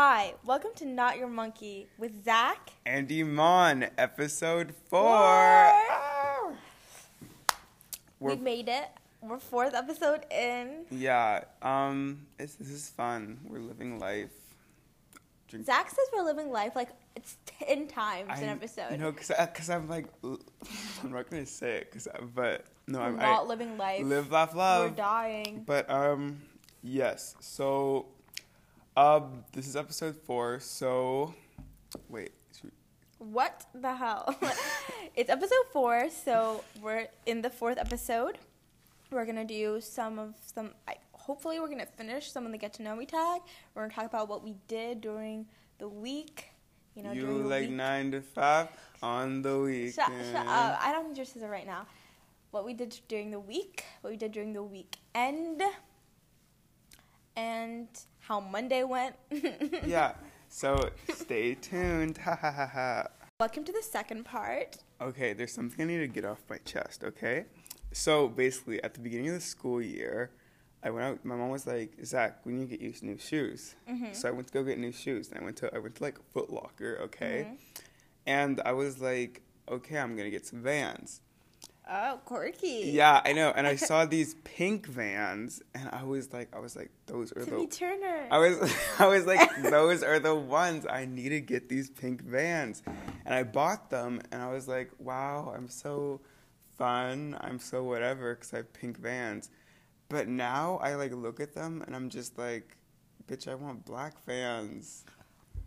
Hi, welcome to Not Your Monkey with Zach. and Iman, episode four. Four. We're, we made it. We're fourth episode in. yeah, um, it's, this is fun. We're living life. Drink- Zach says we're living life like it's ten times an episode. No, cause, I, cause I'm like, I'm not gonna say it, cause I, but no, we're I'm not I, living life. live, laugh, love. we're dying. But um, yes. So, um, this is episode four. So, wait. What the hell? it's episode four, so we're in the fourth episode. We're gonna do some of some. I, hopefully, we're gonna finish some of the get to know me tag. We're gonna talk about what we did during the week. You know, you during the like week. nine to five on the weekend? Shut, shut up. I don't need your scissor right now. What we did during the week, what we did during the weekend, and how Monday went. yeah. So stay tuned. Ha ha ha ha. Welcome to the second part. Okay, there's something I need to get off my chest, okay? So basically, at the beginning of the school year, I went out. My mom was like, "Zach, we need to get you new shoes." Mhm. So I went to go get new shoes. And I went to I went to like Foot Locker, okay? Mhm. And I was like, "Okay, I'm gonna get some Vans." Oh, quirky. Yeah, I know. And I saw these pink Vans, and I was like, I was like, those are Timmy the. Turner. I was I was like, those are the ones I need to get these pink Vans, and I bought them, and I was like, wow, I'm so fun, I'm so whatever, because I have pink Vans. But now I like look at them, and I'm just like, bitch, I want black Vans.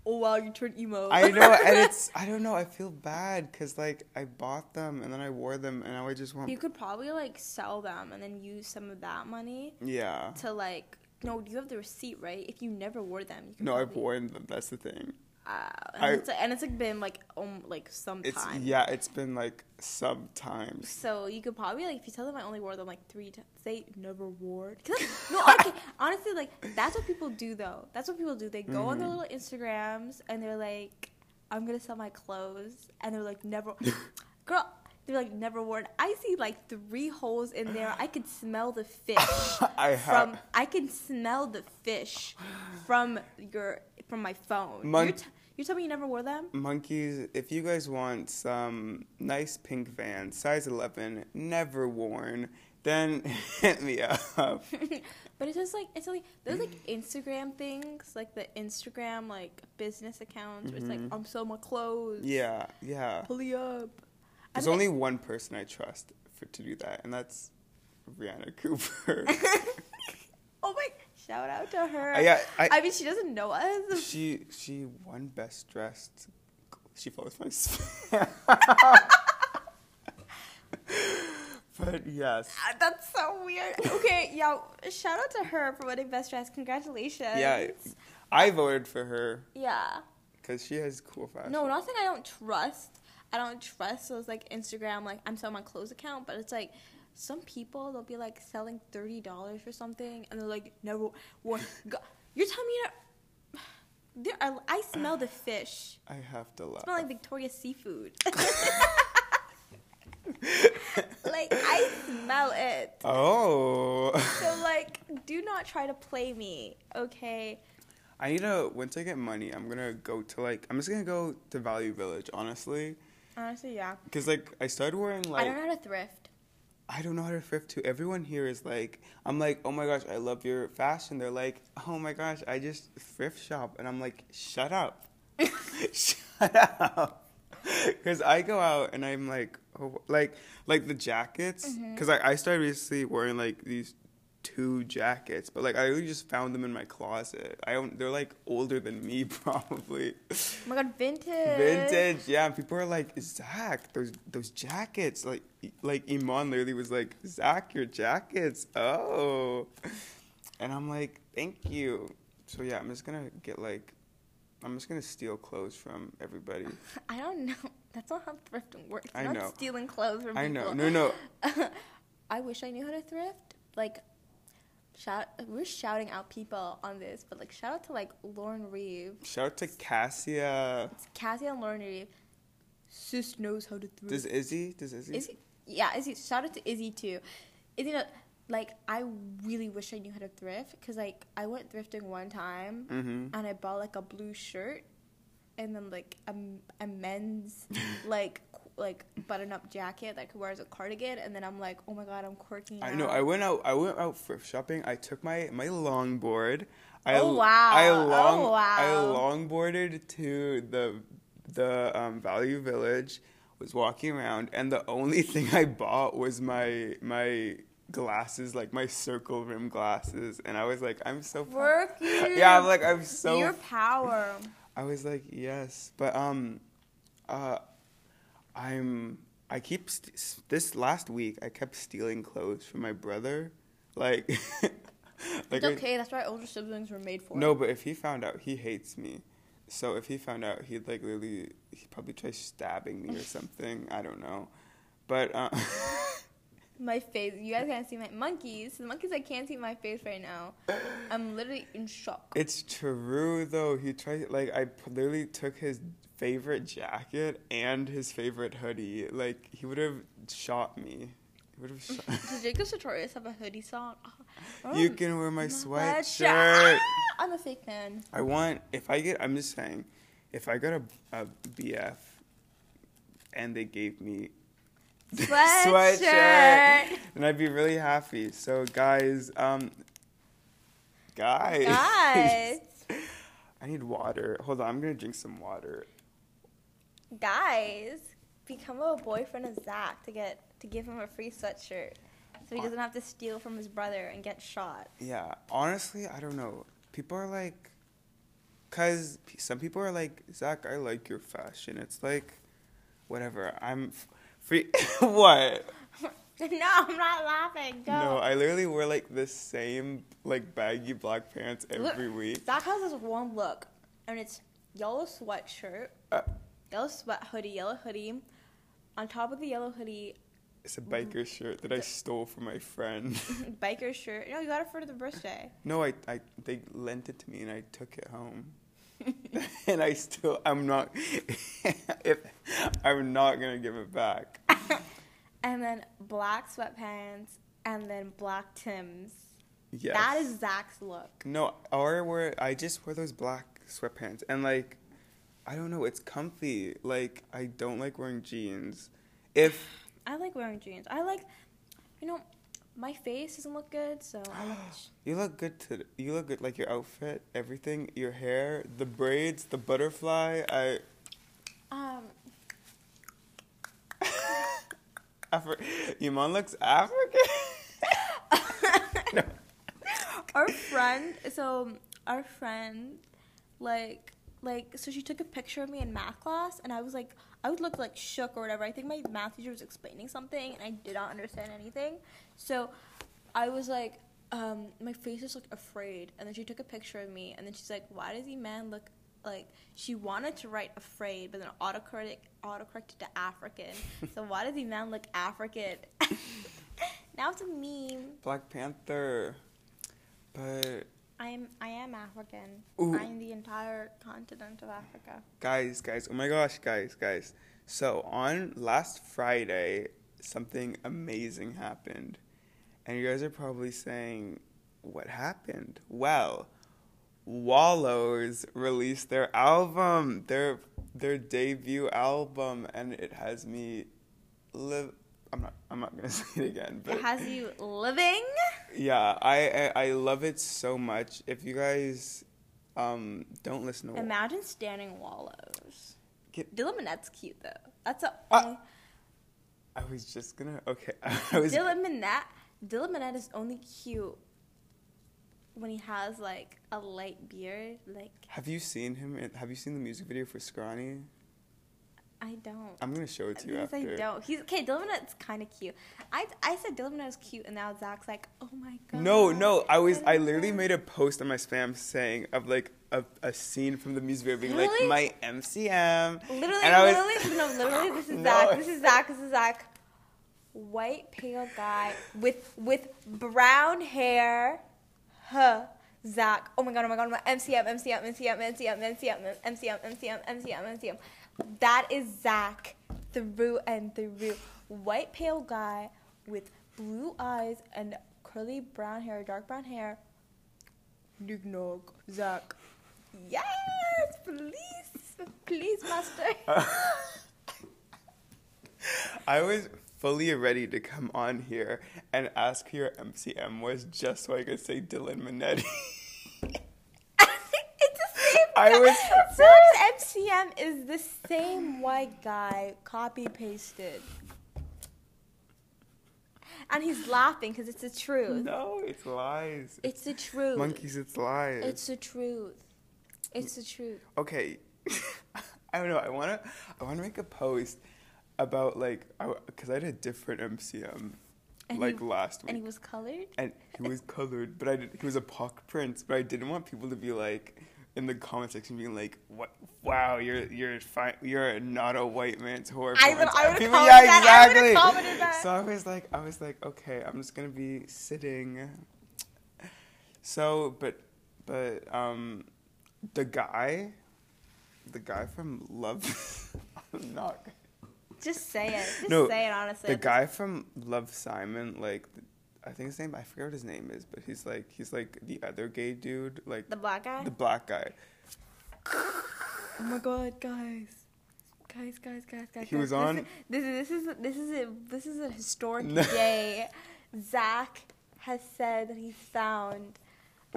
Oh wow, you turned emo. I know, and it's I don't know, I feel bad because like I bought them and then I wore them, and now I just want you could probably like sell them and then use some of that money yeah. to like. No, you have the receipt, right? If you never wore them, you could No, I've worn them. That's the thing. Uh, and, I- it's, like, and it's like been like um like some It's time. yeah, it's been like sometimes. So you could probably like if you tell them I only wore them like three times, say never wore. no, okay, honestly, like that's what people do though. That's what people do. They go on their Mhm. little Instagrams and they're like, I'm gonna sell my clothes, and they're like never, girl. They're like never worn. I see like three holes in there. I could smell the fish I from. have. I can smell the fish from your from my phone. Mon- t- you're telling me you never wore them? Monkeys, if you guys want some nice pink Vans, size 11, never worn, then hit me up. but it's just like it's like those like Instagram things, like the Instagram like business accounts. Where it's like Mhm. I'm selling my clothes. Yeah, yeah. Pull Pulley up. There's mean, only one person I trust for to do that, and that's Rihanna Cooper. oh my! Shout out to her. I, yeah, I, I mean, she doesn't know us. she she won best dressed. She follows my but yes, Ah, That's so weird. Okay, yeah. Shout out to her for winning best dressed. Congratulations. yeah, I voted for her Yeah. because she has cool fashion. No, not saying I don't trust. I don't trust those like Instagram like I'm selling my clothes account, but it's like some people they'll be like selling thirty dollars for something and they're like never what you're telling me that there are, I smell the fish. I have to laugh. I smell like Victoria's seafood. like I smell it. oh. So like do not try to play me, okay? I need to once I get money, I'm gonna go to like I'm just gonna go to Value Village, honestly, Honestly, yeah. because like I started wearing like I don't know how to thrift. I don't know how to thrift too. Everyone here is like, I'm like, oh my gosh, I love your fashion. They're like, oh my gosh, I just thrift shop, and I'm like, shut up, shut up, because I go out and I'm like, oh, like, like the jackets, mm-hmm. because I, I started recently wearing like these two jackets, but like I really just found them in my closet. I don't, they're like older than me probably. Oh my god, vintage. Vintage, yeah. People are like, Zach, those those jackets, like like Iman literally was like, Zach, your jackets, oh, and I'm like, thank you. So yeah, I'm just gonna get like, I'm just gonna steal clothes from everybody. I don't know. That's not how thrifting works. I not know. stealing clothes from I people. I know, no, no. I wish I knew how to thrift. Like, shout. We're shouting out people on this, but like, shout out to like Lauren Reeve, Shout out to Cassia. Cassia and Lauren Reeve. Sis knows how to thrift. Does Izzy? Does Izzy? Izzy, yeah, Izzy. Shout out to Izzy too. Izzy, like I really wish I knew how to thrift because like I went thrifting one time Mm-hmm. and I bought like a blue shirt and then like a, a men's like like button up jacket that I could wear as a cardigan and then I'm like oh my god I'm quirking I know. I went out. I went out thrift shopping. I took my my longboard. I, Oh, wow. I Oh, long. wow. I longboarded to the the um, Value Village. Was walking around, and the only thing I bought was my my glasses, like my circle rim glasses, and I was like, I'm so. proud. Yeah, I'm like I'm so. your power. I was like, yes, but um, uh, I'm. I keep st- this last week. I kept stealing clothes from my brother, like. like It's I- okay. That's why older siblings were made for. no, but if he found out, he hates me. So if he found out, he'd like literally, he'd probably try stabbing me or something. I don't know, but uh, My face. You guys can't see my monkeys. The monkeys I can't see my face right now. I'm literally in shock. it's true though. He tried like I literally took his favorite jacket and his favorite hoodie. Like he would have shot me. He would have shot. Does Jacob Sartorius have a hoodie song? Oh, you can wear my sweatshirt. sweatshirt. Ah, I'm a fake fan. I want if I get. I'm just saying, if I got a, a BF, and they gave me Sweatshirt. and I'd be really happy. So guys, um, guys, Guys. I need water. Hold on, I'm gonna drink some water. Guys, become a boyfriend of Zach to get to give him a free sweatshirt, so he doesn't have to steal from his brother and get shot. Yeah, honestly, I don't know. People are like, cause some people are like, Zach, I like your fashion. It's like, whatever. I'm free. what? no, I'm not laughing. Go. No, I literally wear like the same like baggy black pants Look, every week. Zach has this one look, and it's yellow sweatshirt, Uh, yellow sweat hoodie, yellow hoodie. On top of the yellow hoodie, it's a biker shirt that I stole from my friend. biker shirt. No, you got it for the birthday. no, I, I they lent it to me and I took it home. and I still I'm not if I'm not gonna give it back. and then black sweatpants, and then black Tims. Yes. That is Zach's look. No, or wear I just wear those black sweatpants and like I don't know, it's comfy. Like I don't like wearing jeans. If I like wearing jeans. I like, you know, my face doesn't look good, so I look. you look good to you look good like your outfit, everything, your hair, the braids, the butterfly, I Um, Afri- Iman looks African. No. our friend. So our friend, like, like, so she took a picture of me in math class, and I was like, I would look like shook or whatever. I think my math teacher was explaining something, and I did not understand anything. So I was like, um, my face is like afraid, and then she took a picture of me, and then she's like, why does the man look like she wanted to write afraid, but then autocorrect autocorrected to African. so why does the man look African? now it's a meme. Black Panther. But I am I am African. Ooh. I am the entire continent of Africa. guys, guys, oh my gosh, guys, guys. So on last Friday, something amazing happened. And you guys are probably saying, what happened? Well, Wallows released their album, their their debut album, and it has me live. I'm not. I'm not gonna say it again. But It has you living. yeah, I, I I love it so much. If you guys um don't listen to Imagine standing wallows. Get- Dylan Minnette's cute though. That's a Ah. I was just gonna okay. I was Dylan Minnette. Dylan Minnette is only cute when he has like a light beard. Like Have you seen him? In, have you seen the music video for Scrawny? I don't. I'm gonna show it to you Because after. I don't. He's okay. Minnette's kind of cute. I I said Minnette is cute, and now Zach's like, oh my god. No, no. I was. I literally made a post on my spam saying of like a, a scene from the music video being Really? like my MCM. Literally, and I was, literally, no, literally. This is No. Zach. This is Zach. This is Zach. White pale guy with with brown hair. Huh. Zach. Oh my god. Oh my god. Oh my MCM. MCM. MCM. MCM. MCM. MCM. MCM. MCM. MCM. That is Zach through and through. White pale guy with blue eyes and curly brown hair, dark brown hair. Nick Nog, Zach. Yes, please, please, master. I was fully ready to come on here and ask who your MCM was just so I could say Dylan Minnette. it's the same. I was Zach's MCM is the same white guy, copy pasted. And he's laughing because it's the truth. no, it's lies. It's the truth. Monkeys, it's lies. It's the truth. It's the truth. okay. I don't know. I wanna. I wanna make a post about like, because I, had a different MCM, And like he- last week, And he was colored? and he was colored, but I did, he was a pock prince, but I didn't want people to be like in the comment section being like, "What? Wow, you're you're fine. You're not a white man's horror." I would- I would've People- yeah, that. Exactly. So I was like, I was like, okay, I'm just gonna be sitting. So, but but um, the guy, the guy from Love, I'm not. Just say it. Just No, say it honestly. The guy from Love Simon, like, I think his name, I forget what his name is, but he's like, he's like the other gay dude, like The black guy? the black guy. oh my god, guys. Guys, guys, guys, guys. He guys. was This on- is- This is this is this is a this is a historic No. day. Zach has said that he found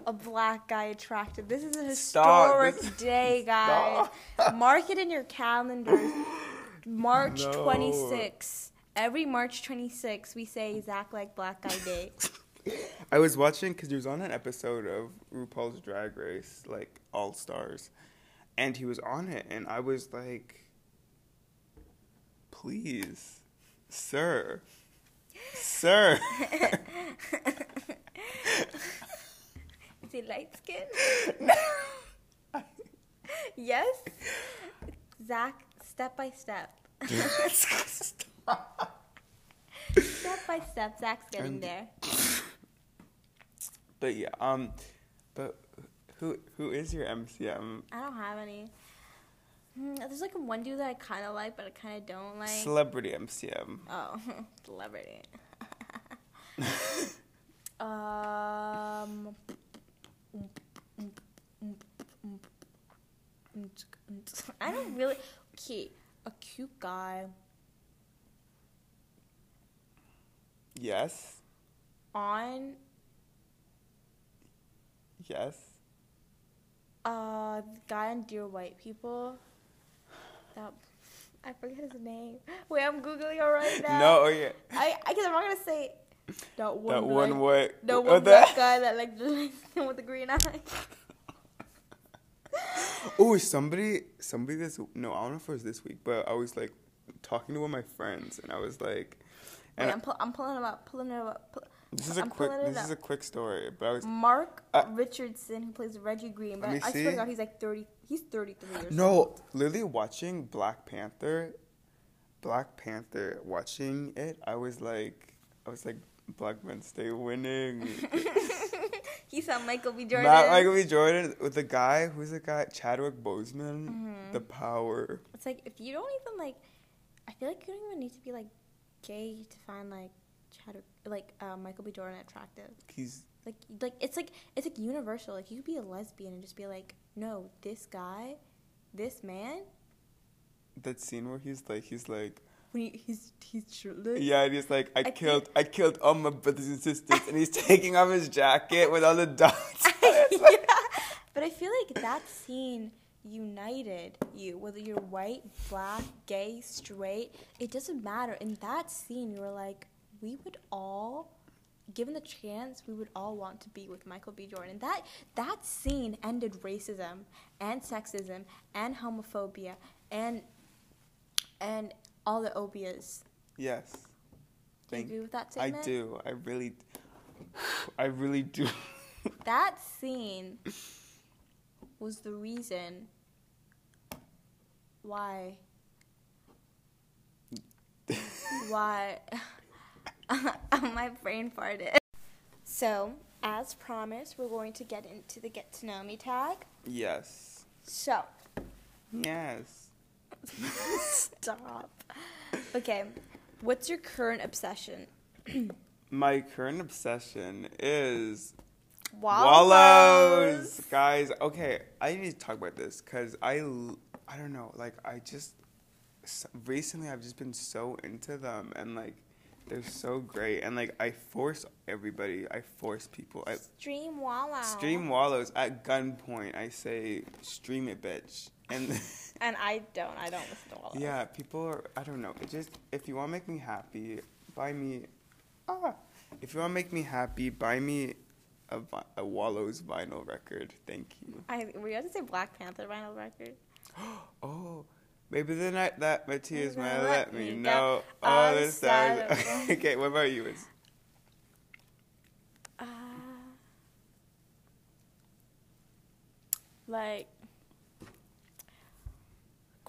a black guy attractive. This is a historic This- day, guys. Mark it in your calendars. March No. 26. Every March 26, we say Zach like black guy day. I was watching because he was on an episode of RuPaul's Drag Race, like All Stars, and he was on it, and I was like, "Please, sir, sir." Is he light skinned? yes? Zach, step by step. Step by step, Zach's getting And- there. but yeah, um, but who who is your MCM? I don't have any. Hmm, There's like one dude that I kind of like, but I kind of don't like. Celebrity MCM. oh, celebrity. um. I don't really. Okay, a cute guy Yes, on yes. uh the guy on Dear White People. That I forget his name. Wait, I'm googling it right now. No, oh yeah. I I guess I'm not gonna say that one. That one way. The oh, one that- guy that like with the green eye. Oh, somebody, somebody this no, I don't know if it was this week, but I was like talking to one of my friends, and I was like, Wait, I'm, pull, I'm pulling him up. Pulling him up. Pull, this is a I'm quick, this is a quick story, but I was Marque Uh, Richardson, who plays Reggie Green, but I swear to God, he's like 30. He's 33 years old. no, literally watching Black Panther, Black Panther, watching it, I was like, I was like, Black men stay winning. he saw Michael B. Jordan. Matt Michael B. Jordan with the guy who's the guy Chadwick Boseman, Mm-hmm. the power. It's like if you don't even like, I feel like you don't even need to be like gay to find like Chadwick, like uh, Michael B. Jordan attractive. He's Like like it's like it's like universal. Like you could be a lesbian and just be like, no, this guy, this man, that scene where he's like, he's like. when he, he's he's shirtless. Yeah, and he's like, I, I killed, I killed all my brothers and sisters, and he's taking off his jacket with all the dots. Like- yeah. But I feel like that scene united you, whether you're white, black, gay, straight, it doesn't matter. In that scene, you were like, we would all, given the chance, we would all want to be with Michael B. Jordan. That that scene ended racism and sexism and homophobia and and all the obias. yes, Do you agree with that statement? I do. I really, I really do. That scene was the reason why why my brain farted. So, as promised, we're going to get into the get to know me tag. yes, So, yes. stop. Okay, what's your current obsession? My current obsession is Wallows. Wallows, guys. Okay, I need to talk about this because I, I don't know. Like, I just recently I've just been so into them, and like, they're so great. And like, I force everybody. I force people. I Stream Wallow. stream Wallows at gunpoint. I say, stream it, bitch. And And I don't. I don't listen to Wallow. yeah, people are. I don't know. It just if you want to make me happy, buy me. Ah, if you want to make me happy, buy me a, a Wallows vinyl record. Thank you. I were you about to say Black Panther vinyl record? Oh, maybe the night that my tears might let let me know. Oh, this the time. okay, what about you? It's- Uh, like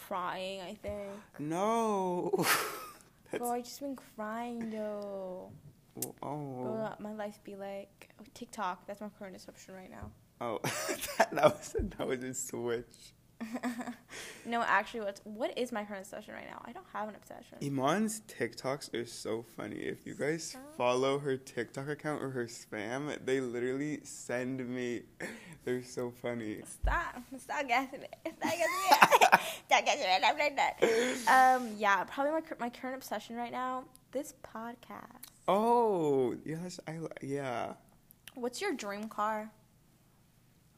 crying. I think. No. Bro, I just been crying though. Bro, oh. my life be like oh, TikTok. That's my current obsession right now. Oh, that, that was that was a switch. no, actually, what's what is my current obsession right now? I don't have an obsession. Iman's TikToks are so funny. If you guys follow her TikTok account or her spam, they literally send me. They're so funny. Stop! Stop guessing it! Stop guessing it! Stop guessing it! I'm like that. Um, yeah, probably my my current obsession right now. This podcast. Oh, yes, I yeah. What's your dream car?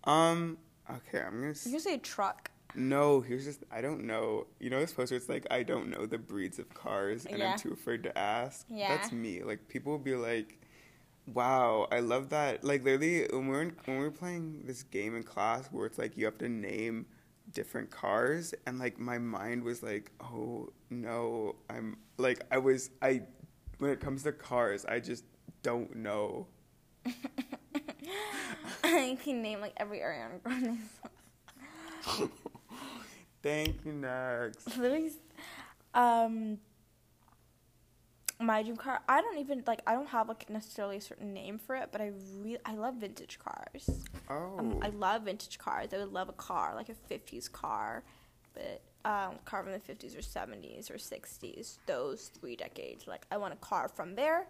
Um. Okay, I'm gonna. You S- can say truck. no, here's just. I don't know. You know this poster? It's like I don't know the breeds of cars, and Yeah. I'm too afraid to ask. Yeah. That's me. Like people will be like, "Wow, I love that." Like literally, when we were in, when we were playing this game in class, where it's like you have to name different cars, and like my mind was like, "Oh no, I'm like I was I." When it comes to cars, I just don't know. I can name like every Ariana Grande song. Thank you, next. Literally, um, my dream car. I don't even like. I don't have like necessarily a certain name for it, but I really I love vintage cars. Oh. Um, I love vintage cars. I would love a car like a '50s car, but um, car from the '50s or '70s or '60s. Those three decades. Like I want a car from there,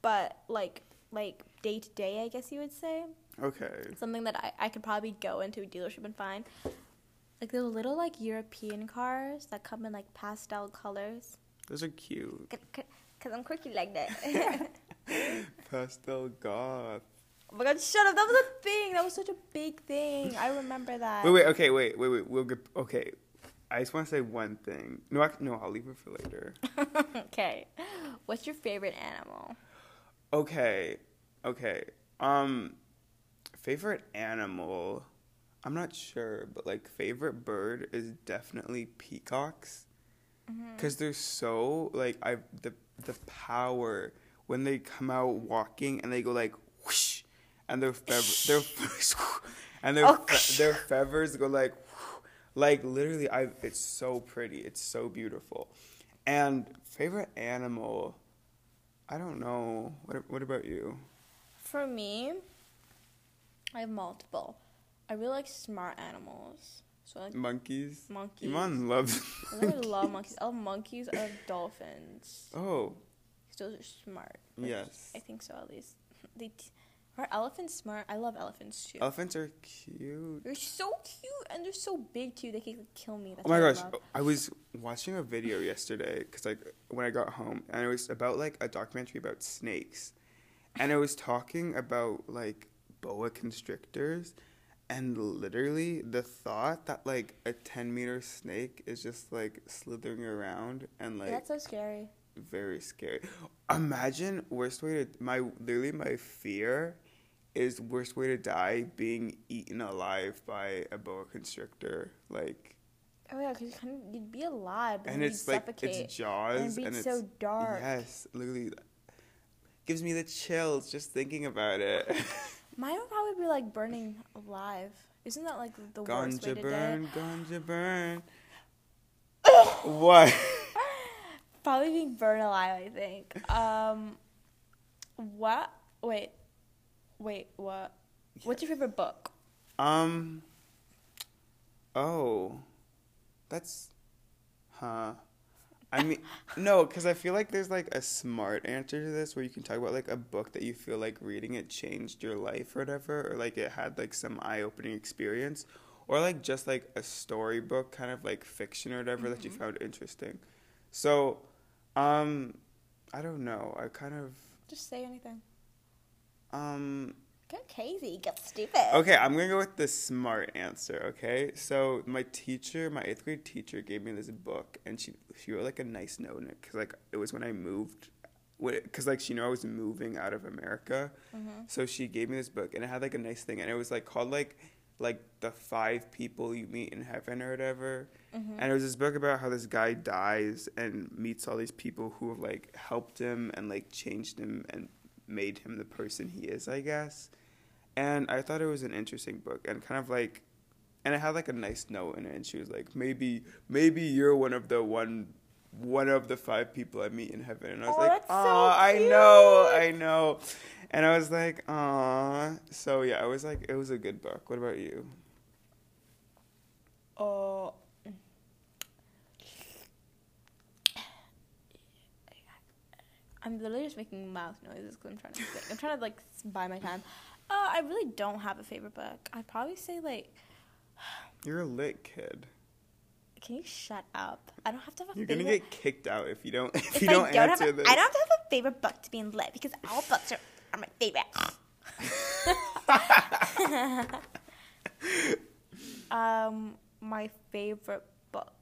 but like like day to day, I guess you would say okay. something that I, I could probably go into a dealership and find. Like those little like European cars that come in like pastel colors. Those are cute. Cause I'm quirky like that. Pastel goth. oh my god, shut up! That was a thing. That was such a big thing. I remember that. Wait, wait, okay, wait, wait, wait. We'll get. Okay, I just want to say one thing. No, I, no, I'll leave it for later. okay, what's your favorite animal? Okay, okay. Um, favorite animal. I'm not sure, but like favorite bird is definitely peacocks, mm-hmm. because they're so like I the the power when they come out walking and they go like whoosh, and their their and their Oh. fe- their feathers go like like literally I it's so pretty it's so beautiful and favorite animal I don't know what what about you For me, I have multiple. I really like smart animals. So I like monkeys monkeys. Iman loves I really love monkeys. I love monkeys. I love dolphins. oh Those are smart. Like, yes I think so at least. They t- are elephants smart? I love elephants too. elephants are cute they're so cute and they're so big too. They can like, kill me. That's Oh my what I gosh. I was watching a video yesterday because like when I got home, and it was about like a documentary about snakes, and it was talking about like boa constrictors, and literally the thought that like a ten meter snake is just like slithering around and like That's so scary. very scary. Imagine worst way to my literally my fear is worst way to die being eaten alive by a boa constrictor like Oh yeah, because you kind of you'd be alive, but and then it's you'd like suffocate. its jaws and and it's so dark. yes literally gives me the chills just thinking about it Mine would probably be like burning alive. Isn't that like the worst way ganja to burn die? ganja burn what Probably being burned alive. I think. Um, what? Wait, wait. What? What's your favorite book? um oh that's huh I mean, no, because I feel like there's like a smart answer to this where you can talk about like a book that you feel like reading it changed your life or whatever, or like it had like some eye opening experience, or like just like a storybook kind of like fiction or whatever that you Mhm. found interesting. So, um, I don't know. I kind of Just say anything. um Get crazy. Get stupid. Okay, I'm gonna go with the smart answer. Okay, so my teacher, my eighth grade teacher, gave me this book, and she she wrote like a nice note in it because like it was when I moved, because like she knew I was moving out of America, Mm-hmm. so she gave me this book, and it had like a nice thing, and it was like called like like the five people you meet in heaven or whatever, Mm-hmm. and it was this book about how this guy dies and meets all these people who have like helped him and like changed him and made him the person he is, I guess. And I thought it was an interesting book and kind of like and it had like a nice note in it and she was like, Maybe maybe you're one of the one one of the five people I meet in heaven and I was Oh, like, that's so I know. I know. And I was like, Aw so yeah, I was like it was a good book. What about you? Oh. I'm literally just making mouth noises because I'm trying to. I'm trying to like buy my time. Uh, I really don't have a favorite book. I'd probably say like, You're a lit kid. can you shut up? I don't have to have a You're favorite. gonna get kicked out if you don't if, if you I don't, don't answer a, this. I don't have to have a favorite book to be in lit because all books are, are my favorite. um, my favorite book.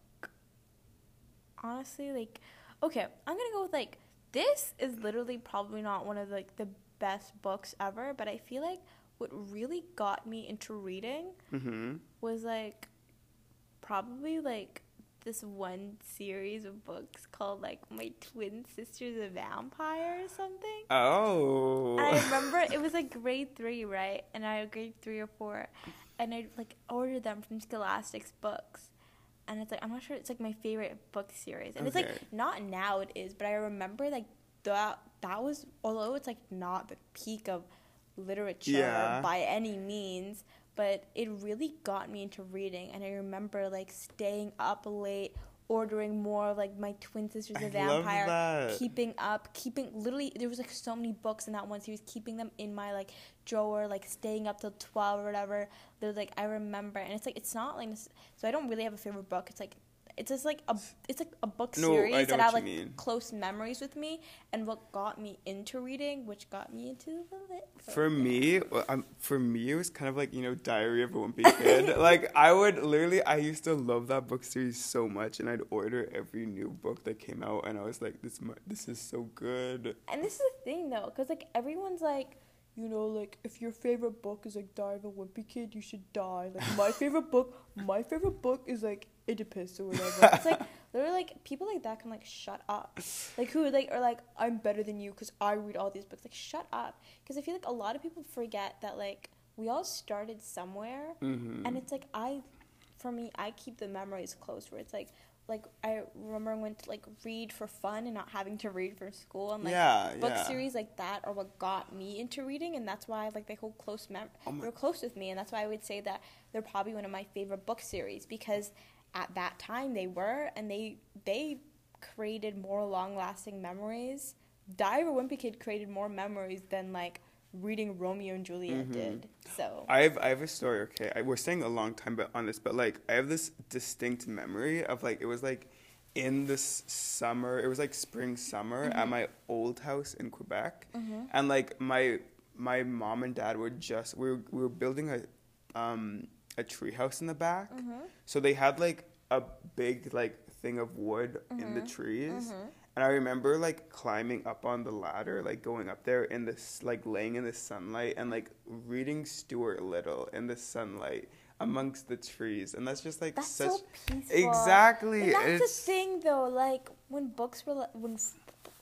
Honestly, like, okay, I'm gonna go with like this is literally probably not one of like the best books ever, but I feel like what really got me into reading mm-hmm. was like probably like this one series of books called like My Twin Sisters a Vampire or something. Oh. And I remember it was like grade three, right? And I grade three or four, and I like ordered them from Scholastic's books, and it's like I'm not sure it's like my favorite book series, and it's like not now it is, but I remember like that that was although it's like not the peak of literature Yeah. by any means, but it really got me into reading, and I remember like staying up late. Ordering more of, like my twin sisters, a vampire, keeping up, keeping literally there was like so many books in that one series, keeping them in my like drawer, like staying up till twelve or whatever. There's like I remember, and it's like it's not like so I don't really have a favorite book. It's like it's just like a it's like a book No, series that I have like mean. close memories with me, and what got me into reading, which got me into the lit. For me, well, um, for me, it was kind of like you know, Diary of a Wimpy Kid. like I would literally, I used to love that book series so much, and I'd order every new book that came out, and I was like, this, this is so good. And this is the thing though, because like everyone's like, you know, like if your favorite book is like Die of a Wimpy Kid, you should die. Like my favorite book, my favorite book is like Oedipus or whatever. It's like literally like people like that can like shut up. Like who like are like I'm better than you because I read all these books. Like shut up. Because I feel like a lot of people forget that like we all started somewhere, hmm and it's like I, for me, I keep the memories close. Where it's like. Like I remember I went to like read for fun and not having to read for school and like yeah, book yeah. series like that are what got me into reading and that's why like they hold close mem- Oh they're close with me and that's why I would say that they're probably one of my favorite book series because at that time they were and they they created more long lasting memories. Diary of a Wimpy Kid created more memories than like reading Romeo and Juliet Mhm. did. So I have I have a story. Okay, I, we're staying a long time but on this, but like I have this distinct memory of like it was like in this summer. It was like spring summer at my old house in Quebec, Mhm. and like my my mom and dad were just we were, we were building a um a treehouse in the back, Mhm. so they had like a big like thing of wood in the Mhm. trees. Mhm. And I remember like climbing up on the ladder, like going up there in this, like laying in the sunlight and like reading Stuart Little in the sunlight amongst the trees, and that's just like that's such so peaceful. exactly. And that's it's the thing, though. Like when books were when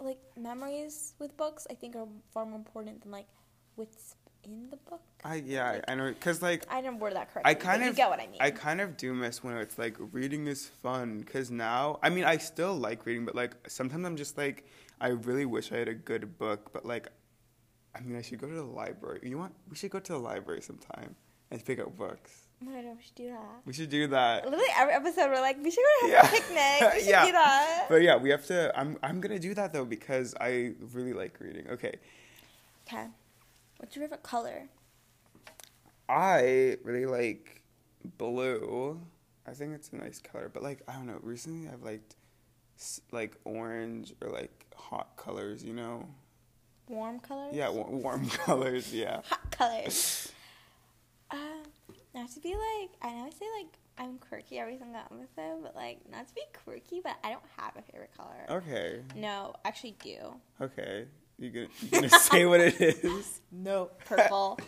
like memories with books, I think are far more important than like what's in the book. I yeah, like- I know because like I didn't word that correctly. I kind of you get what I mean. I kind of do miss when it's like reading is fun because now I mean I still like reading, but like sometimes I'm just like I really wish I had a good book, but like I mean I should go to the library. You want we should go to the library sometime and pick up books. Oh my god, we should do that. We should do that. Literally every episode we're like, we should go have Yeah. a picnic. We should Yeah. do that. But yeah, we have to. I'm I'm gonna do that though because I really like reading. Okay, Okay. What's your favorite color? I really like blue. I think it's a nice color, but like I don't know. Recently, I've liked like orange or like hot colors. You know? Warm colors? Yeah, wa- warm colors. Yeah. Hot colors. um, not to be like, I know I say like I'm quirky every single episode, but like not to be quirky, but I don't have a favorite color. Okay. No, actually do. Okay. You gonna you gonna say what it is? No, purple.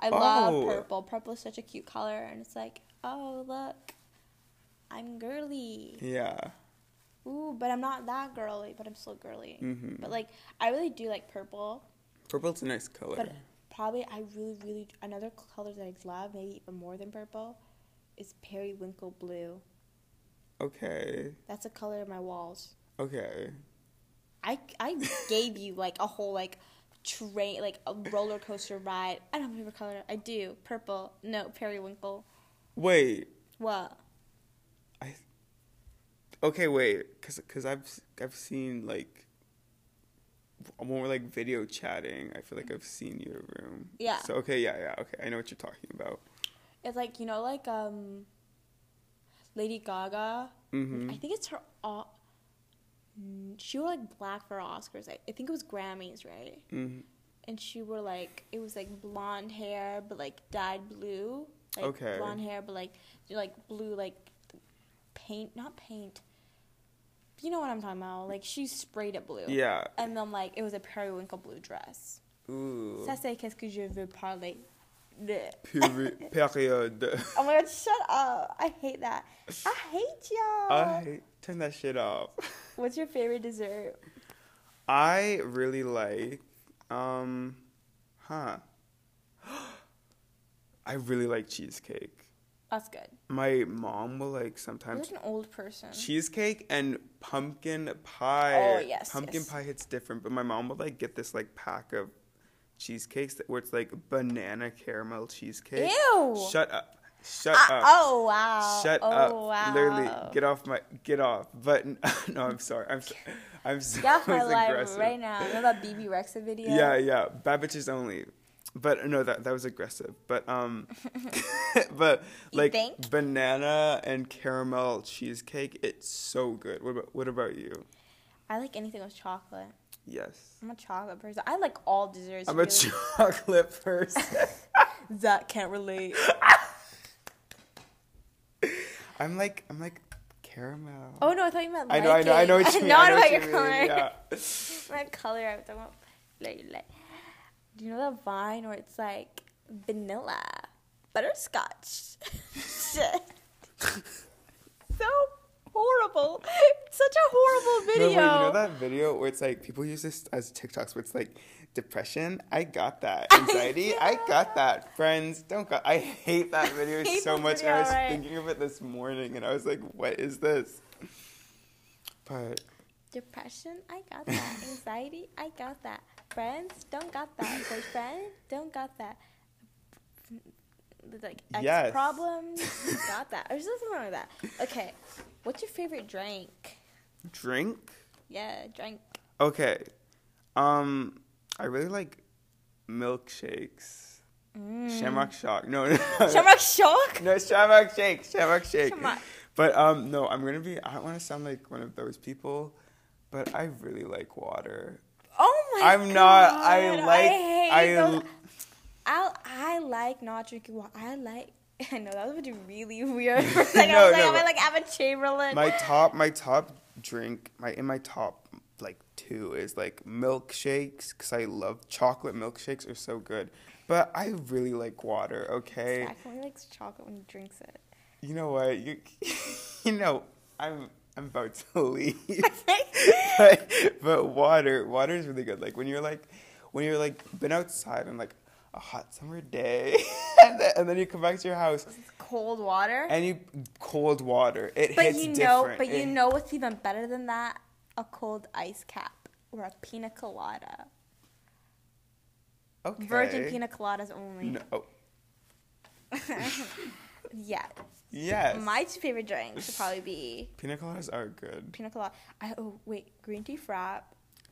I love Oh. purple. Purple is such a cute color, and it's like, oh look, I'm girly. Yeah. Ooh, but I'm not that girly, but I'm still girly. Mhm. But like, I really do like purple. Purple's a nice color. But probably I really, really another color that I love, maybe even more than purple, is periwinkle blue. okay. That's a color of my walls. Okay. I I gave you like a whole like train like a roller coaster ride. I don't have a color. I do purple. No periwinkle. Wait. What? I. Okay, wait, cause, cause I've I've seen like. When we're like video chatting, I feel like I've seen your room. Yeah. So okay, yeah, yeah, okay, I know what you're talking about. It's like you know like um. Lady Gaga. Mm-hmm. I think it's her. She wore like black for Oscars. I, I think it was Grammys, right? hmm and she wore like it was like blonde hair but like dyed blue like Okay. blonde hair but like like blue like paint not paint you know what i'm talking about like she sprayed it blue Yeah. and then like it was a periwinkle blue dress Ooh. ça c'est qu'est-ce que je veux parler period. oh my god shut up i hate that i hate y'all I hate- turn that shit off. what's your favorite dessert I really like, um, huh. I really like cheesecake. that's good My mom will like you're sometimes like an old person cheesecake and pumpkin pie. Oh, yes, pumpkin yes. pie hits different, but my mom will like get this like pack of cheesecakes that, where it's like banana caramel cheesecake. Ew. Shut up! Shut Ah, up! oh wow Shut oh, up! wow. Literally, get off my get off. But no, I'm sorry. I'm so, I'm so Get off my aggressive. right now. You know that Bebe Rexha video? Yeah, yeah. Bad bitches only. But no, that that was aggressive. But um, but like banana and caramel cheesecake, it's so good. What about what about you? I like anything with chocolate. Yes, I'm a chocolate person. I like all desserts. I'm a chocolate person. That can't relate. I'm like I'm like caramel. Oh no, I thought you meant. I know, I know, I know what you mean. No, I I know know what your you color. mean, Yeah. My color. I was talking about. Like, like. Do you know that vine where it's like vanilla, butterscotch? Shit. so horrible. Such a horrible No, video. wait, you know that video where it's like people use this as TikToks where it's like depression? I got that. Anxiety? I got that. Friends, don't got I hate that video hate so much. video, I was right? thinking of it this morning and I was like, what is this? But Depression, I got that. Anxiety, I got that. Friends, don't got that. Boyfriend, don't got that. Like ex Yes. problems, got that. Or something like that. Okay, what's your favorite drink? drink? Yeah, drink. Okay. Um I really like milkshakes. Shamrock shock. No, no, no. Mm. Shamrock Shock? No, Shamrock shake. Shamrock shake. Shamrock. But um, no, I'm gonna be. I don't want to sound like one of those people, but I really like water. Oh my god. I'm not. I like. I. those- I, I like not drinking water. I like. I know that would be really weird. For a second. No, I was like, no, I'm but- like Evan Chamberlain. my top. My top drink. My in my top like two is like milkshakes because I love chocolate milkshakes are so good. But I really like water. Okay. Zach only likes chocolate when he drinks it. You know what? You. You know. I'm. I'm about to leave. but, but water. Water is really good. Like when you're like. When you're like been outside and like a hot summer day, and, then, and then you come back to your house Cold water. and you cold water. It But hits you know, different. but you know what's even better than that? A cold ice cap or a pina colada. okay. Virgin pina coladas only. No. Yeah. Yes. My two favorite drinks would probably be Pina coladas are good. pina colada. I oh wait, green tea frap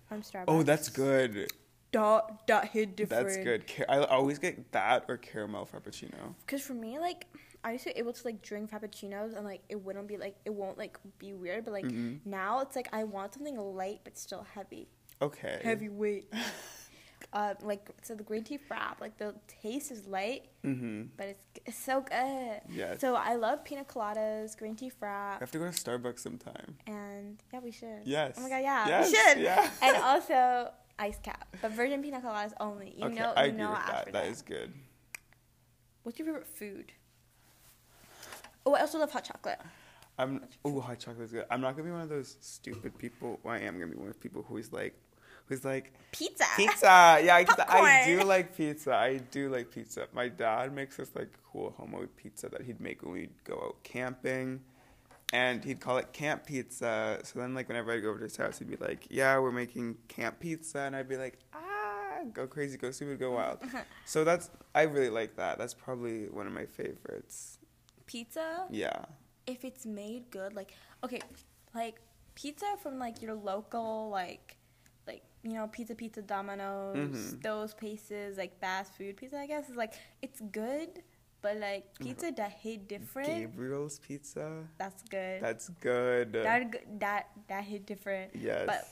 from oh, Starbucks. Oh, that's good. That that hit different. That's good. I always get that or caramel frappuccino. Because for me, like, I used to be able to like drink frappuccinos and like it wouldn't be like it won't like be weird, but like Mhm. now it's like I want something light but still heavy. Okay. Heavyweight. uh, like so the green tea frap, like the taste is light, Mm-hmm. but it's it's so good. Yes. So I love pina coladas, green tea I frap, have to go to Starbucks sometime. and yeah, we should. Yes. Oh my god, yeah, Yes, we should. yeah. and also ice cap, but virgin pina coladas only. You okay, know, I you agree know with after that. That is good. What's your favorite food? Oh, I also love hot chocolate. I'm. Oh, hot chocolate is good. I'm not gonna be one of those stupid people. Well, I am gonna be one of those people who is like, who's like, Pizza. pizza. yeah. I do like pizza. I do like pizza. My dad makes this like cool homemade pizza that he'd make when we'd go out camping. And he'd call it camp pizza. So then, like, whenever I'd go over to his house, he'd be like, "Yeah, we're making camp pizza," and I'd be like, "Ah, go crazy, go stupid, go wild." so that's I really like that. That's probably one of my favorites. Pizza, Yeah. if it's made good, like okay, like pizza from like your local like like you know Pizza Pizza Domino's, Mhm. those places like fast food pizza. I guess is like it's good, but like mm-hmm. pizza that hit different. Gabriel's Pizza. That's good. That's good. that that that hit different. yes. But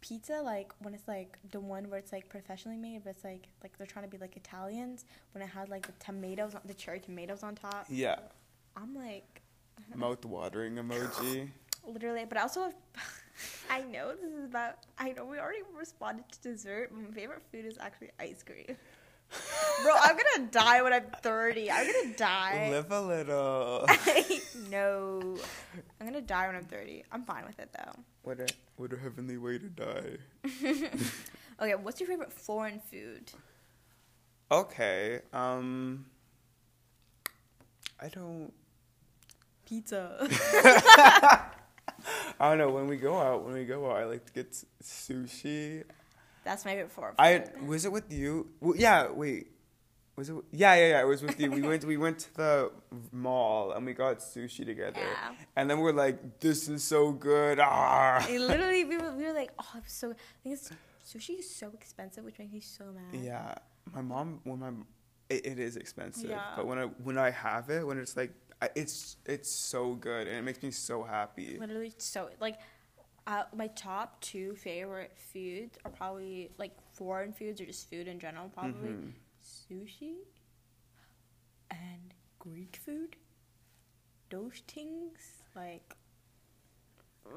pizza, like when it's like the one where it's like professionally made, but it's like like they're trying to be like Italians. When it had like the tomatoes, on the cherry tomatoes on top, yeah. I'm like Mouth watering emoji. literally. But also, I know this is about. I know we already responded to dessert. My favorite food is actually ice cream. Bro, I'm gonna die when I'm 30. I'm gonna die. Live a little. no, I'm gonna die when I'm 30. I'm fine with it though. what a what a heavenly way to die. Okay, what's your favorite foreign food? Okay. Um. I don't. Pizza. I don't know. When we go out, when we go out, I like to get sushi. That's my favorite foreign I was it with you? Well, yeah. Wait. Was it? Yeah, yeah, yeah. It was with you. We went. We went to the mall and we got sushi together. Yeah. And then we're like, "This is so good!" Ah. It literally, we were, we were like, oh, I'm so. I think it's, sushi is so expensive, which makes me so mad. Yeah, my mom when my it, it is expensive, Yeah. but when I when I have it, when it's like I, it's it's so good and it makes me so happy. Literally, so like, uh, my top two favorite foods are probably like foreign foods or just food in general. Probably Mhm. sushi and Greek food. Those things, like.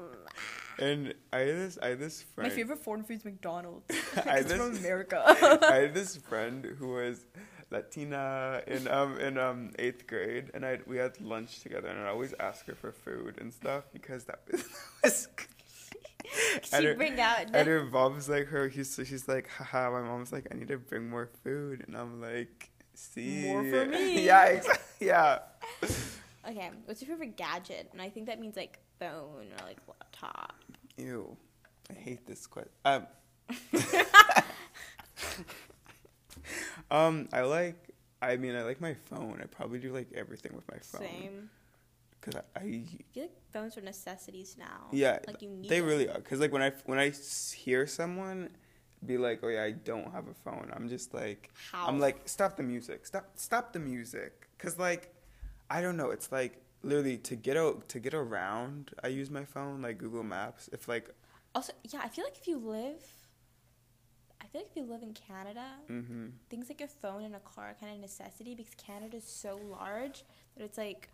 And I had this I had this My favorite foreign food is McDonald's. I it's just- from America. I had this friend who was Latina in um in um eighth grade, and I we had lunch together, and I always ask her for food and stuff because that was. she her- bring out. And her mom's like her. He's she's like, haha. My mom's like, I need to bring more food, and I'm like, see, More for me. yeah, exactly. Yeah. Okay, what's your favorite gadget? And I think that means like phone or like laptop. Ew, I hate this question. Um, um, I like. I mean, I like my phone. I probably do like everything with my phone. Same. Cause I, I I feel like phones are necessities now. yeah, Like you need. they them. really are. Cause like when I when I hear someone be like, oh yeah, I don't have a phone. I'm just like, How? I'm like, stop the music. Stop stop the music. Cause like, I don't know. It's like literally to get out to get around. I use my phone like Google Maps. If like, Also, yeah, I feel like if you live, I feel like if you live in Canada, mm-hmm. things like a phone and a car are kind of necessity because Canada is so large that it's like,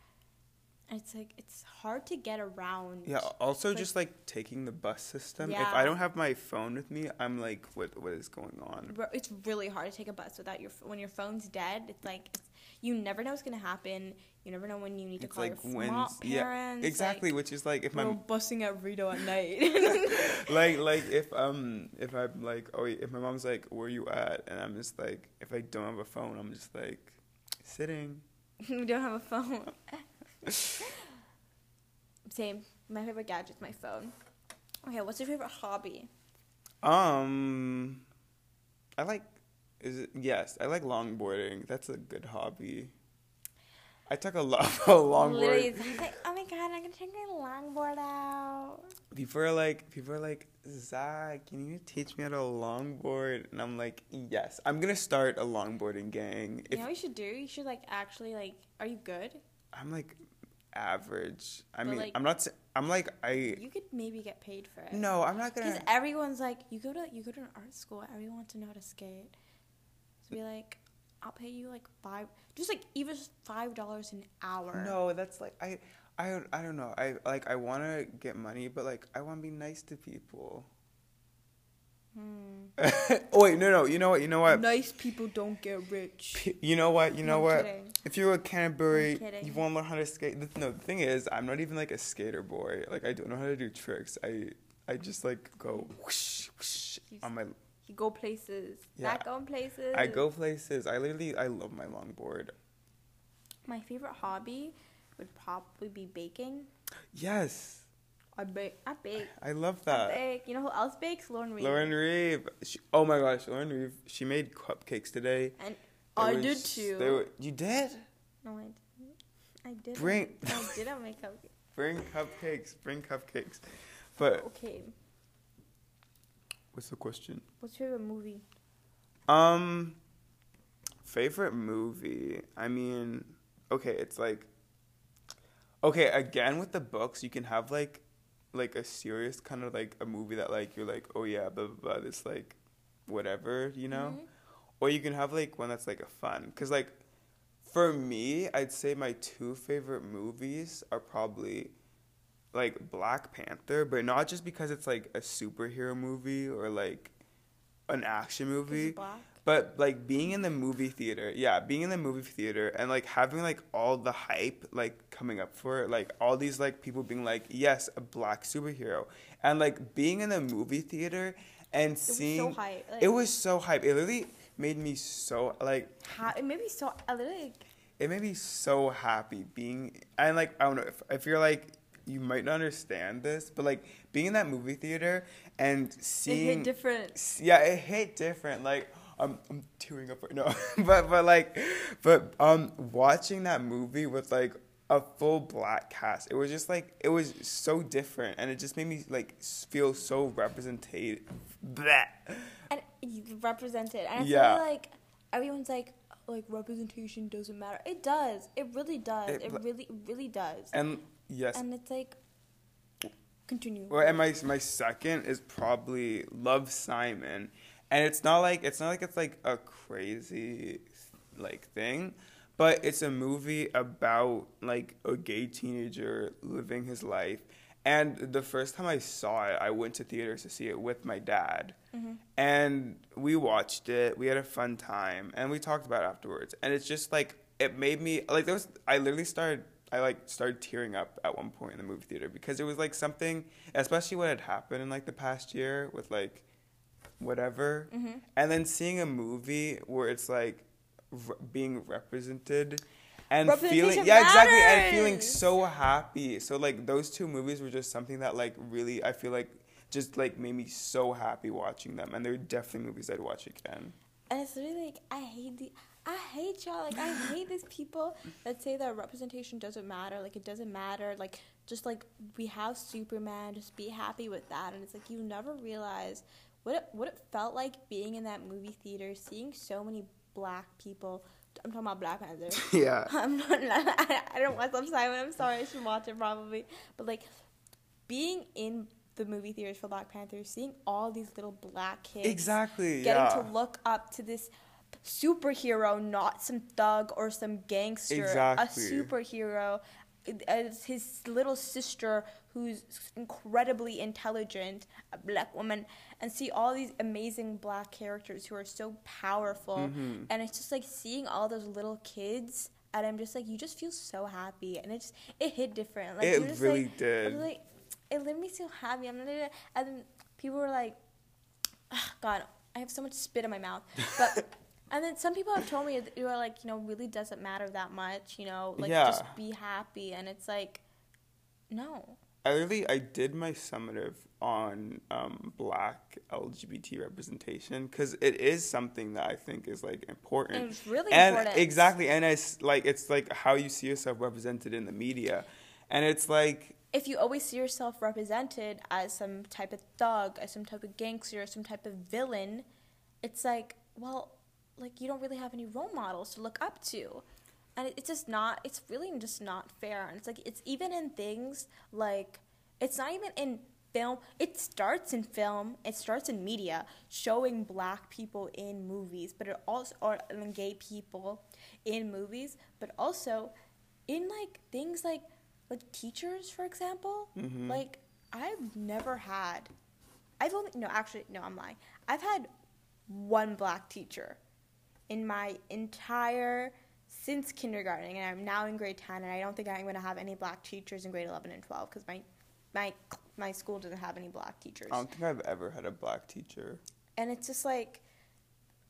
it's like it's hard to get around. Yeah. Also, Like- just like taking the bus system. Yeah. If I don't have my phone with me, I'm like, what what is going on? It's really hard to take a bus without your when your phone's dead. It's like it's, you never know what's gonna happen. You never know when you need to It's call like your when mom, yeah parents. exactly. which is like if We're busing at Rideau at night. like like if um if I'm like oh if my mom's like where you at and I'm just like if I don't have a phone I'm just like sitting we don't have a phone. Same. My favorite gadget is my phone. Okay, what's your favorite hobby? um I like is it yes I like longboarding that's a good hobby I took a lot of a longboard. Literally, it's like, oh my god, I'm gonna take my longboard out. People are like, people are like, Zach, can you teach me how to longboard? And I'm like, yes, I'm gonna start a longboarding gang. You know what you should do? You should like actually like. Are you good? I'm like average. I But, mean, like- I'm not. I'm like I. You could maybe get paid for it. No, I'm not gonna. Because everyone's like, you go to you go to an art school. Everyone wants to know how to skate. So be like, I'll pay you like five, just like even five dollars an hour. No, that's like I. I, I don't know. I like I want to get money, but like I want to be nice to people. Hmm. oh wait, no, no. You know what? You know what? Nice people don't get rich. P- You know what? You know I'm what? kidding. If you're a Canterbury, you want to learn how to skate. The, no, the thing is, I'm not even like a skater boy. Like I don't know how to do tricks. I I just like go whoosh, whoosh on my. You go places. Yeah. Not going places. I go places. I literally I love my longboard. My favorite hobby would probably be baking. Yes, I bake. I bake. I love I that. bake. You know who else bakes? Lauren Reed. Lauren Reeve. She, oh my gosh, Lauren Reeve. She made cupcakes today. And I did too. they were- you did? No, I didn't. I did. Bring- I didn't make cupcakes. Bring cupcakes. Bring cupcakes. But Okay. what's the question? What's your favorite movie? Um, favorite movie. I mean, okay, it's like, okay, again with the books, you can have like, like a serious kind of like a movie that like you're like, oh yeah, blah blah blah. This like, whatever, you know, Mhm. or you can have like one that's like a fun. Cause like, for me, I'd say my two favorite movies are probably like Black Panther, but not just because it's like a superhero movie or like an action movie. black. But like being in the movie theater, yeah, being in the movie theater and like having like all the hype like coming up for it, like all these like people being like, yes, a black superhero, and like being in the movie theater and It seeing was so hype. Like, it was so hype. It literally made me so like ha- it made me so. I literally. Like, it made me so happy being and like I don't know if, if you're like you might not understand this, but like being in that movie theater and seeing it hit different. Yeah it hit different like i'm, I'm tearing up right now but but like but um watching that movie with like a full black cast it was just like it was so different and it just made me like feel so represented and you represented. And I Yeah. feel like everyone's like, like representation doesn't matter. It does. It really does. It- It, really, really does. and yes And it's like, continue. Well, and my my second is probably Love Simon, and it's not like it's not like it's like a crazy like thing, but it's a movie about like a gay teenager living his life. And the first time I saw it, I went to theaters to see it with my dad, Mm-hmm. and we watched it. We had a fun time, and we talked about it afterwards. And it's just like it made me like there was. I literally started. I like started tearing up at one point in the movie theater because it was like something, especially what had happened in like the past year with like whatever, Mm-hmm. and then seeing a movie where it's like re- being represented and feeling yeah exactly and feeling so happy. So like those two movies were just something that like really I feel like just like made me so happy watching them, and they're definitely movies I'd watch again. And it's really like I hate the I hate y'all. Like I hate these people that say that representation doesn't matter. Like it doesn't matter. Like just like we have Superman, just be happy with that. And it's like you never realize what it what it felt like being in that movie theater, seeing so many black people. I'm talking about Black Panther. yeah. I'm not. I, I don't watch Love Simon. I'm sorry. I should watch it probably. But like being in the movie theaters for Black Panther, seeing all these little black kids Exactly. getting yeah. to look up to this superhero, not some thug or some gangster, Exactly. a superhero. As his little sister, who's incredibly intelligent, a black woman, and see all these amazing black characters who are so powerful. Mhm. And it's just like seeing all those little kids, and I'm just like, you just feel so happy, and it just it hit different. Like It just really like, did. I'm like, it made me so happy. I'm and then people were like, "Ah, God, I have so much spit in my mouth. But and then some people have told me that you are like, you know, really doesn't matter that much. You know, like Yeah. just be happy. And it's like, no, I literally I did my summative on um, Black LGBT representation because it is something that I think is like important. And it's really and important. exactly, and it's like it's like how you see yourself represented in the media, and it's like if you always see yourself represented as some type of thug, as some type of gangster, some type of villain, it's like, well, like you don't really have any role models to look up to. And it- it's just not, it's really just not fair. And it's like, it's even in things like, it's not even in film, it starts in film, it starts in media, showing black people in movies, but it also, or gay people in movies, but also in like things like, like teachers, for example, Mhm. like I've never had. I've only no, actually no, I'm lying. I've had one black teacher in my entire since kindergarten, and I'm now in grade ten, and I don't think I'm going to have any black teachers in grade eleven and twelve because my my my school doesn't have any black teachers, I don't think I've ever had a black teacher. and it's just like,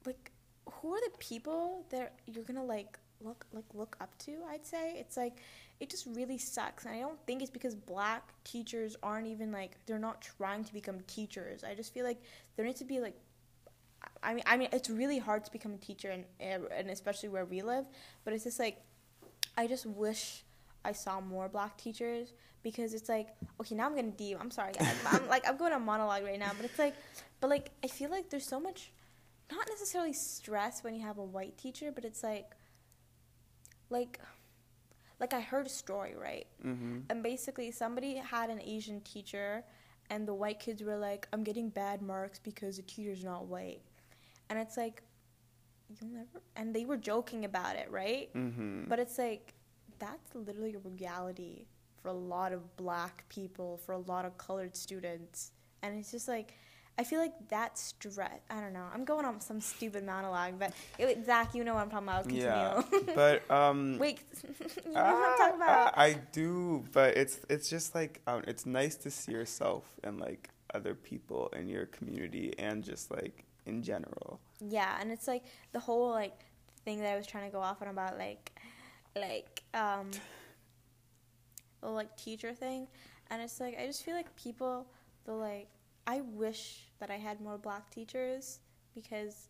like who are the people that you're gonna like look like look up to? I'd say it's like it just really sucks, and I don't think it's because black teachers aren't even like they're not trying to become teachers. I just feel like there needs to be like I mean, I mean, it's really hard to become a teacher, and and especially where we live. But it's just like, I just wish I saw more black teachers because it's like, okay, now I'm gonna deep. I'm sorry, guys. but I'm like, I'm going on monologue right now, but it's like, but like, I feel like there's so much, not necessarily stress when you have a white teacher, but it's like, like, like I heard a story, right? hmm And basically, somebody had an Asian teacher, and the white kids were like, I'm getting bad marks because the teacher's not white. And it's like, you'll never. And they were joking about it, right? hmm But it's like, that's literally a reality for a lot of black people, for a lot of colored students. And it's just like, I feel like that stress. I don't know. I'm going on some stupid monologue, but it, Zach, you know what I'm talking about. Continue. Yeah, but um, Wait, you know what I'm talking Ah, about. I, I do, but it's it's just like um, it's nice to see yourself and like other people in your community and just like in general. Yeah, and it's like the whole like thing that I was trying to go off on about like like um the like teacher thing and it's like I just feel like people the like I wish that I had more black teachers because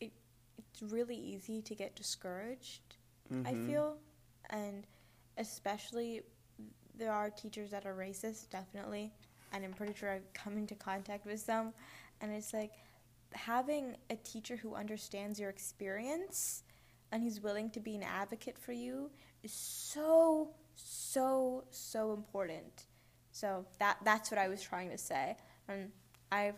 it it's really easy to get discouraged, I Mhm. feel. And especially there are teachers that are racist, definitely. And I'm pretty sure I've come into contact with some. And it's like having a teacher who understands your experience and who's willing to be an advocate for you is so, so, so important. So that that's what I was trying to say. And I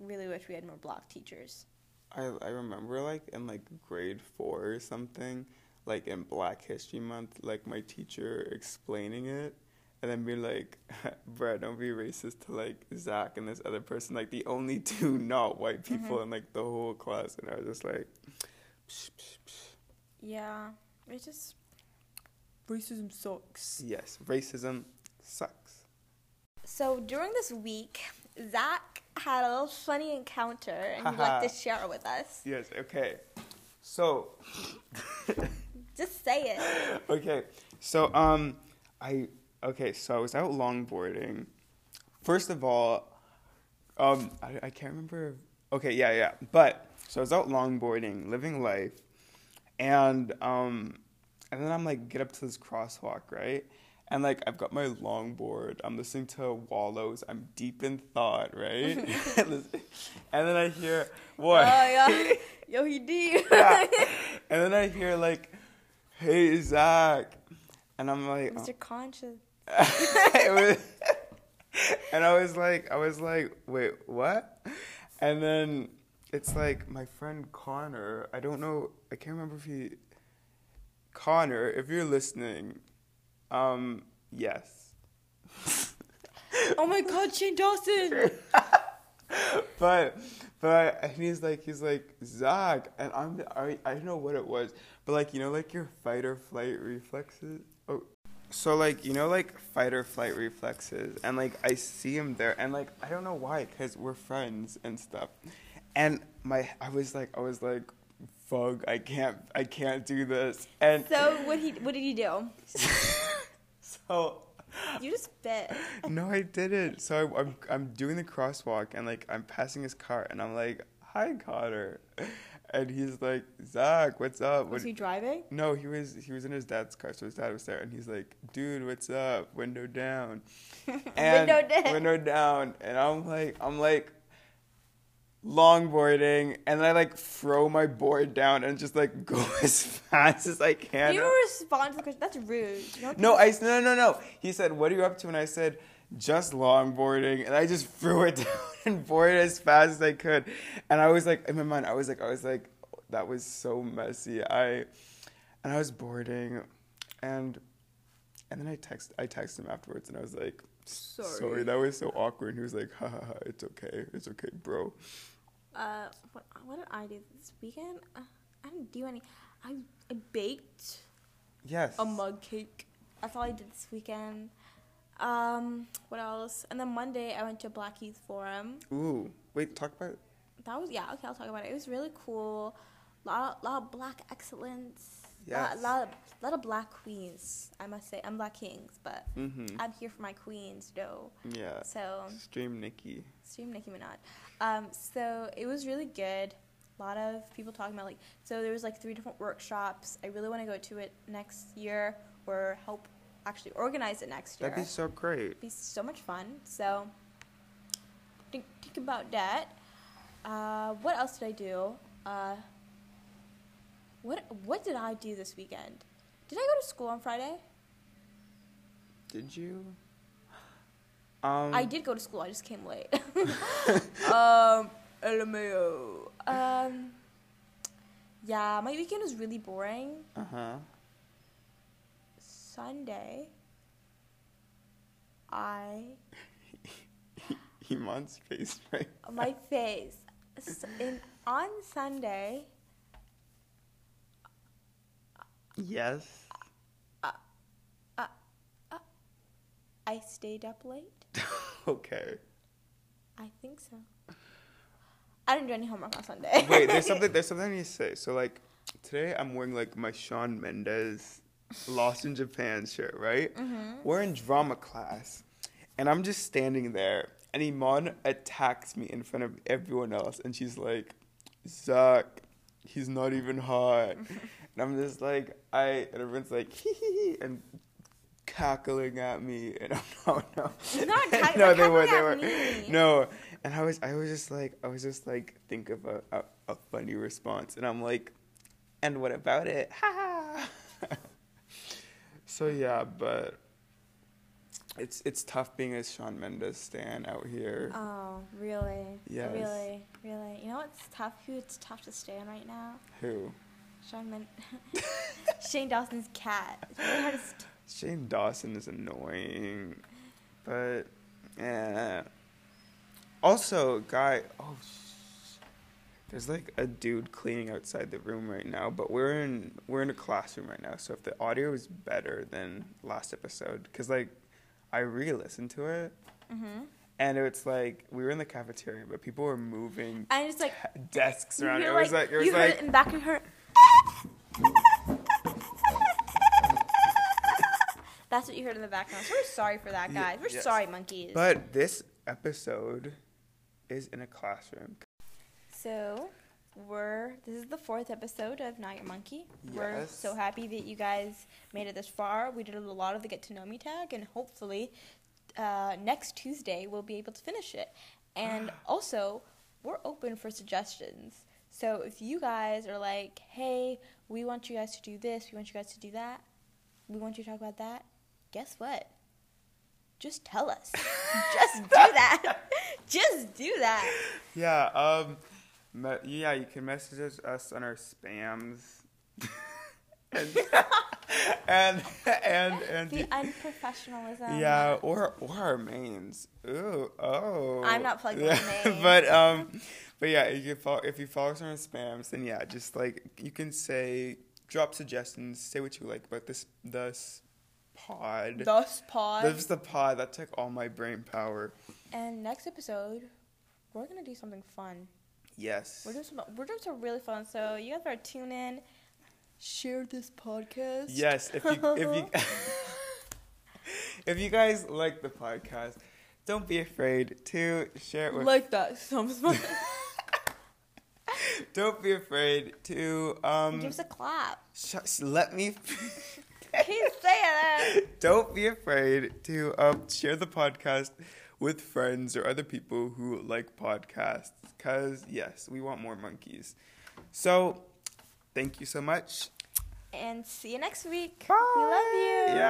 really wish we had more black teachers. I I remember like in like grade four or something, like in Black History Month, like my teacher explaining it. And then be like, bruh, don't be racist to like Zach and this other person, like the only two not white people in like the whole class. And I was just like, psh, psh, psh. Yeah, it just racism sucks. yes, racism sucks. So during this week, Zach had a little funny encounter, and he'd like to share it with us. Yes, okay. So, Just say it. okay. So, um, I, okay, so I was out longboarding. First of all, um, I, I can't remember. Okay, yeah, yeah. But, so I was out longboarding, living life, and, um, and then I'm like, get up to this crosswalk, right? And like, I've got my longboard. I'm listening to Wallows. I'm deep in thought, right? and then I hear, what? Oh yeah, yo he did. yeah. And then I hear like, "Hey Zach," and I'm like, oh. Mr. Conscious. Was- and I was like, I was like, wait, what? And then it's like my friend Connor. I don't know. I can't remember if he. Connor, if you're listening, um, yes. Oh my God, Shane Dawson. but but and he's like he's like Zach and I'm I I don't know what it was but like you know like your fight or flight reflexes so like you know like fight or flight reflexes and like I see him there and like I don't know why because we're friends and stuff and my I was like I was like fuck I can't I can't do this and So what he what did he do? so you just bit. no, I didn't. So I, I'm I'm doing the crosswalk and like I'm passing his car and I'm like, "Hi, Connor," and he's like, "Zach, what's up?" Was What- he driving? no, he was he was in his dad's car, so his dad was there, and he's like, "Dude, what's up? Window down." And Window down. Window down, and I'm like, I'm like, longboarding, and then I like throw my board down and just like go as fast as I can. You respond to the question. That's rude. No, I no no no. He said, "What are you up to?" And I said, "Just longboarding." And I just threw it down and boarded as fast as I could. And I was like, in my mind, I was like, I was like, that was so messy. I and I was boarding, and and then I text I texted him afterwards, and I was like, Sorry. "Sorry, that was so awkward." And he was like, "Ha ha ha, it's okay, it's okay, bro." Uh, what, what did I do this weekend? Uh, I didn't do any. I, I baked Yes. a mug cake. That's all I did this weekend. Um, what else? And then Monday I went to Blackheath Forum. Ooh, wait, talk about. That was yeah. Okay, I'll talk about it. It was really cool. Lot, lot of black excellence. Yes. Lot, lot, of, lot of black queens. I must say, I'm black kings, but Mm-hmm. I'm here for my queens, though. Yeah. So Stream Nicki. stream Nicki Minaj. Um, so it was really good. A lot of people talking about like so there was like three different workshops. I really want to go to it next year or help actually organize it next year. That'd be so great. It'd be so much fun. So think think about that. Uh, what else did I do? Uh, what what did I do this weekend? Did I go to school on Friday? Did you? Um, I did go to school. I just came late. um, LMAO. Um, yeah, my weekend was really boring. Uh huh. Sunday, I Iman's face, right? my face. In on Sunday, Yes. Uh, uh, uh, I stayed up late. okay. I think so. I didn't do any homework on Sunday. Wait, there's something. There's something I need to say. So like, today I'm wearing like my Shawn Mendes Lost in Japan shirt, right? Mm-hmm. We're in drama class, and I'm just standing there, and Iman attacks me in front of everyone else, and she's like, "Zach, he's not even hot," and I'm just like, I, and everyone's like, "Hee hee hee," and cackling at me, and I'm no, no, not cack- no, they were, they were, me. no, and I was, I was just like, I was just like, think of a, a, a funny response, and I'm like, and what about it? Ha ha. So yeah, but it's it's tough being a Shawn Mendes stan out here. Oh, really? Yes. Really, really. You know what's tough? Who it's tough to stand right now? Who? Sean Men- Shane Dawson's cat. It's really hard to st- Shane Dawson is annoying, but yeah. Also, guy, oh, there's like a dude cleaning outside the room right now. But we're in we're in a classroom right now, so if the audio is better than last episode, because like I re-listened to it, Mhm. and it's like we were in the cafeteria, but people were moving And it's like desks around. It was like it was you heard like it in the back of her. That's what you heard in the background. So we're sorry for that, guys. We're yes. sorry, monkeys. But this episode is in a classroom. So, we're this is the fourth episode of Not Your Monkey. We're Yes. so happy that you guys made it this far. We did a lot of the get to know me tag, and hopefully, uh, next Tuesday we'll be able to finish it. And also, we're open for suggestions. So if you guys are like, "Hey, we want you guys to do this. We want you guys to do that. We want you to talk about that," guess what? Just tell us. Just do that. Just do that. Yeah, um, me- yeah, you can message us, on our spams. and, and, and, and, The unprofessionalism. yeah, or, or our mains. Ooh, oh. I'm not plugged in yeah, mains. But, um, but yeah, if you can follow, if you follow us on our spams, then yeah, just like, you can say, drop suggestions, say what you like about this, this pod. Thus pod. This is the pod that took all my brain power. and next episode, we're gonna do something fun. Yes. We're doing some. We're doing some really fun. So you guys better tune in. Share this podcast. Yes, if you if you if you guys like the podcast, don't be afraid to share it with. like that. Some don't be afraid to um. Give us a clap. Sh- let me. Keep saying it. Don't be afraid to um, share the podcast with friends or other people who like podcasts. Because, yes, we want more monkeys. So, thank you so much. And see you next week. Bye. We love you. Yeah.